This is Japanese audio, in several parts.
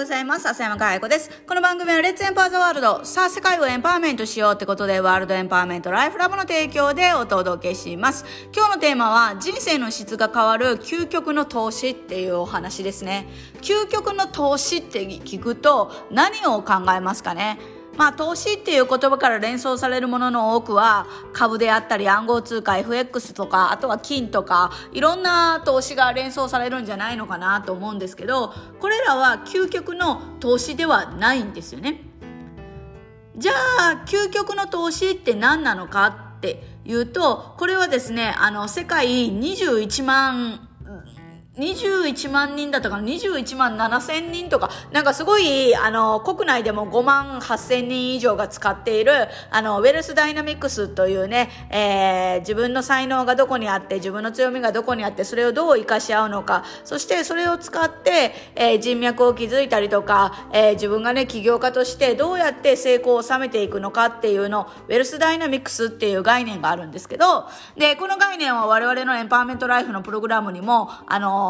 ございます。浅山かや子です。この番組はレッツエンパワーザワールド。さあ、世界をエンパワーメントしようってことで、ワールドエンパワーメントライフラブの提供でお届けします。今日のテーマは、人生の質が変わる究極の投資っていうお話ですね。究極の投資って聞くと、何を考えますかね？まあ、投資っていう言葉から連想されるものの多くは株であったり暗号通貨 FX とかあとは金とかいろんな投資が連想されるんじゃないのかなと思うんですけどこれらは究極の投資ではないんですよね。じゃあ究極の投資って何なのかっていうとこれはですねあの世界21万21万人だったかな？21万7千人とか、なんかすごい、あの、国内でも5万8千人以上が使っている、あの、ウェルスダイナミクスというね、えー、自分の才能がどこにあって、自分の強みがどこにあって、それをどう活かし合うのか、そしてそれを使って、えー、人脈を築いたりとか、えー、自分がね、起業家としてどうやって成功を収めていくのかっていうの、ウェルスダイナミクスっていう概念があるんですけど、で、この概念は我々のエンパワーメントライフのプログラムにも、あの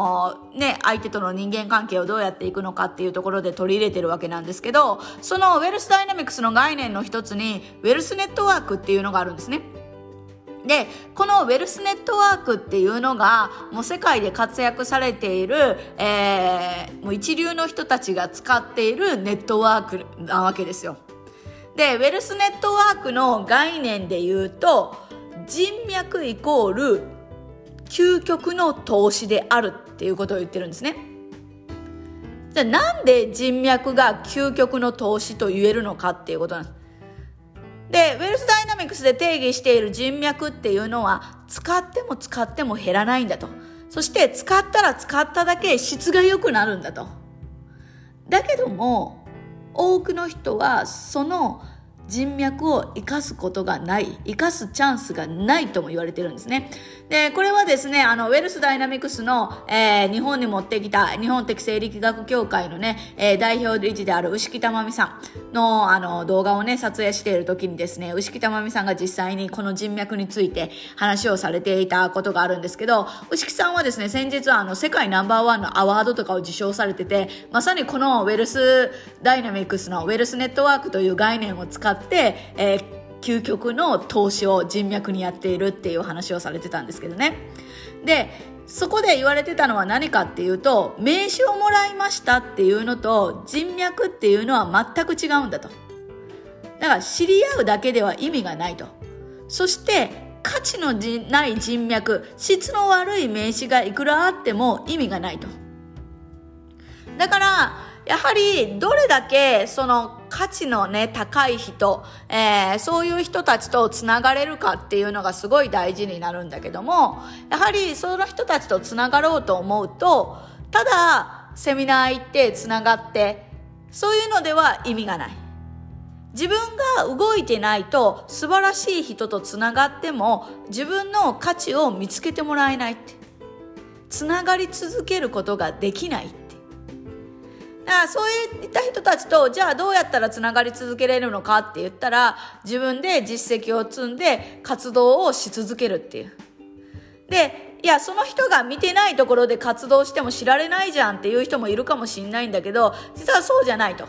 ね、相手との人間関係をどうやっていくのかっていうところで取り入れてるわけなんですけど、そのウェルスダイナミクスの概念の一つに、ウェルスネットワークっていうのがあるんですね。で、このウェルスネットワークっていうのが、もう世界で活躍されている、えー、もう一流の人たちが使っているネットワークなわけですよ。で、ウェルスネットワークの概念で言うと、人脈イコール究極の投資であるっていうことを言ってるんですね。じゃあなんで人脈が究極の投資と言えるのかっていうことなんです。で、ウェルスダイナミクスで定義している人脈っていうのは使っても使っても減らないんだと。そして使ったら使っただけ質が良くなるんだと。だけども多くの人はその人脈を生かすことがない、生かすチャンスがないとも言われてるんですね。で、これはですね、あの、ウェルスダイナミクスの、えー、日本に持ってきた日本適正力学協会のね、えー、代表理事である牛木玉美さんの、あの、動画をね、撮影している時にですね、牛木玉美さんが実際にこの人脈について話をされていたことがあるんですけど、牛木さんはですね、先日あの、世界ナンバーワンのアワードとかを受賞されてて、まさにこのウェルスダイナミクスのウェルスネットワークという概念を使ってって、えー、究極の投資を人脈にやっているっていう話をされてたんですけどね。で、そこで言われてたのは何かっていうと、名刺をもらいましたっていうのと人脈っていうのは全く違うんだと。だから知り合うだけでは意味がないと。そして価値のない人脈、質の悪い名刺がいくらあっても意味がないと。だから、やはりどれだけその価値のね、高い人、えー、そういう人たちとつながれるかっていうのがすごい大事になるんだけども、やはりその人たちとつながろうと思うと、ただセミナー行ってつながって、そういうのでは意味がない。自分が動いてないと素晴らしい人とつながっても自分の価値を見つけてもらえないって。つながり続けることができない。だからそういった人たちとじゃあどうやったらつながり続けれるのかって言ったら自分で実績を積んで活動をし続けるっていう。で、いや、その人が見てないところで活動しても知られないじゃんっていう人もいるかもしれないんだけど、実はそうじゃないと。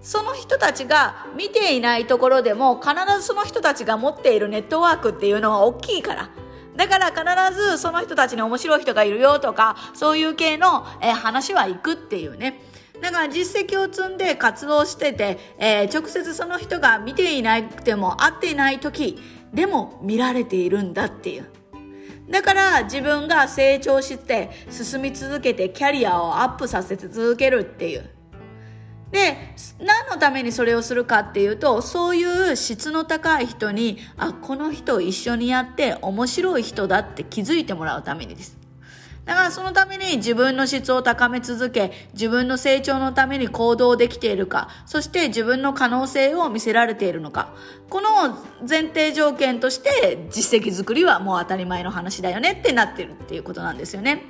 その人たちが見ていないところでも必ずその人たちが持っているネットワークっていうのは大きいから。だから必ずその人たちに面白い人がいるよとか、そういう系の、え、話は行くっていうね。だから実績を積んで活動してて、えー、直接その人が見ていなくても会っていない時でも見られているんだっていう。だから自分が成長して進み続けてキャリアをアップさせて続けるっていう。で、何のためにそれをするかっていうと、そういう質の高い人に、あ、この人一緒にやって面白い人だって気づいてもらうためにです。だからそのために自分の質を高め続け、自分の成長のために行動できているか、そして自分の可能性を見せられているのか。この前提条件として実績作りはもう当たり前の話だよねってなってるっていうことなんですよね。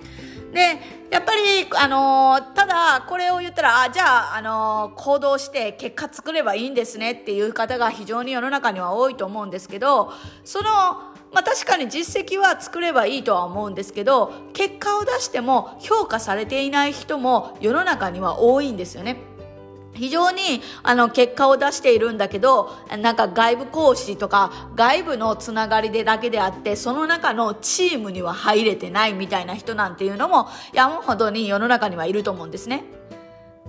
で、やっぱり、あのー、ただ、これを言ったら、あ、じゃあ、あのー、行動して結果作ればいいんですねっていう方が非常に世の中には多いと思うんですけど、その、まあ確かに実績は作ればいいとは思うんですけど、結果を出しても評価されていない人も世の中には多いんですよね。非常にあの結果を出しているんだけどなんか外部講師とか外部のつながりでだけであってその中のチームには入れてないみたいな人なんていうのも山ほどに世の中にはいると思うんですね。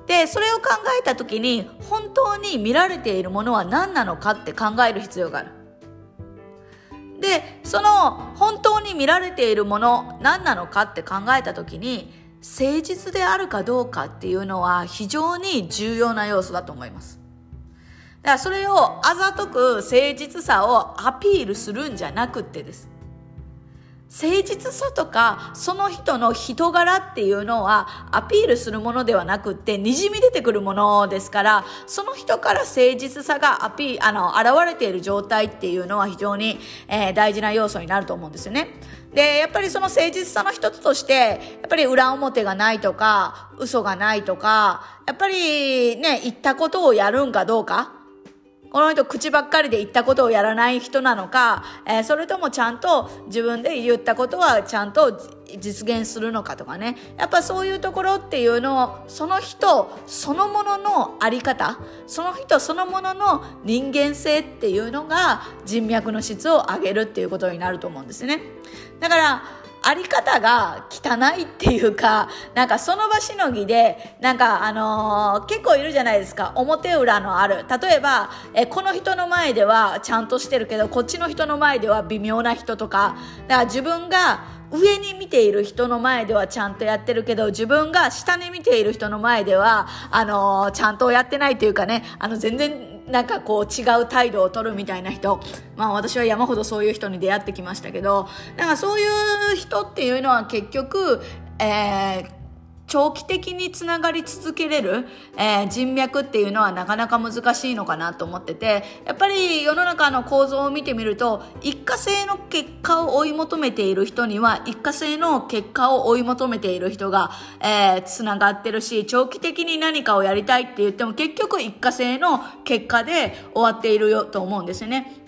でそれを考えた時に本当に見られているものは何なのかって考える必要がある。でその本当に見られているもの何なのかって考えた時に誠実であるかどうかっていうのは非常に重要な要素だと思います。だからそれをあざとく誠実さをアピールするんじゃなくってです。誠実さとかその人の人柄っていうのはアピールするものではなくってにじみ出てくるものですからその人から誠実さがアピあの現れている状態っていうのは非常に、えー、大事な要素になると思うんですよね。でやっぱりその誠実さの一つとしてやっぱり裏表がないとか嘘がないとかやっぱりね言ったことをやるんかどうかこの人口ばっかりで言ったことをやらない人なのか、えー、それともちゃんと自分で言ったことはちゃんと実現するのかとかね。やっぱそういうところっていうのを、その人そのもののあり方、その人そのものの人間性っていうのが人脈の質を上げるっていうことになると思うんですね。だから、あり方が汚いっていうか、なんかその場しのぎで、なんかあのー、結構いるじゃないですか。表裏のある。例えば、え、この人の前ではちゃんとしてるけど、こっちの人の前では微妙な人とか、だから自分が上に見ている人の前ではちゃんとやってるけど、自分が下に見ている人の前では、あのー、ちゃんとやってないというかね、あの、全然なんかこう違う態度を取るみたいな人、まあ私は山ほどそういう人に出会ってきましたけど、なんかそういう人っていうのは結局、えー、長期的につながり続けれる、えー、人脈っていうのはなかなか難しいのかなと思っててやっぱり世の中の構造を見てみると一過性の結果を追い求めている人には一過性の結果を追い求めている人が、えー、つながってるし長期的に何かをやりたいって言っても結局一過性の結果で終わっているよと思うんですよね。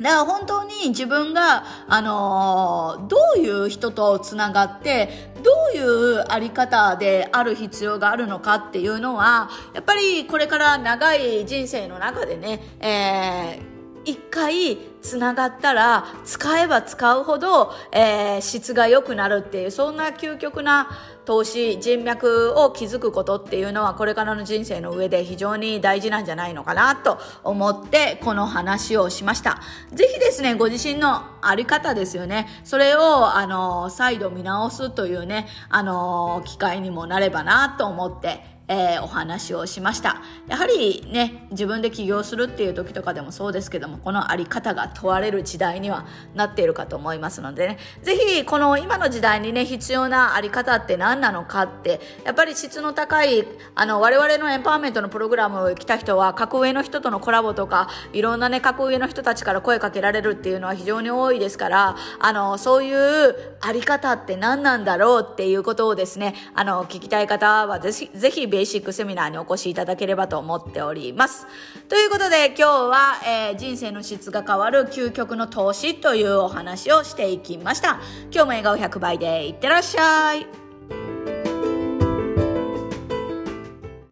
だから本当に自分が、あのー、どういう人とつながって、どういうあり方である必要があるのかっていうのは、やっぱりこれから長い人生の中でね、えー一回つながったら使えば使うほど、えー、質が良くなるっていうそんな究極な投資人脈を築くことっていうのはこれからの人生の上で非常に大事なんじゃないのかなと思ってこの話をしました。ぜひですねご自身のあり方ですよね。それをあの再度見直すというねあの機会にもなればなと思ってえー、お話をしました。やはりね自分で起業するっていう時とかでもそうですけどもこのあり方が問われる時代にはなっているかと思いますのでね。ぜひこの今の時代にね必要なあり方って何なのかってやっぱり質の高いあの我々のエンパワーメントのプログラム来た人は格上の人とのコラボとかいろんなね格上の人たちから声かけられるっていうのは非常に多いですからあのそういうあり方って何なんだろうっていうことをですねあの聞きたい方はぜひぜひベーシックセミナーにお越しいただければと思っております。ということで今日は、えー、人生の質が変わる究極の投資というお話をしていきました。今日も笑顔100倍でいってらっしゃい。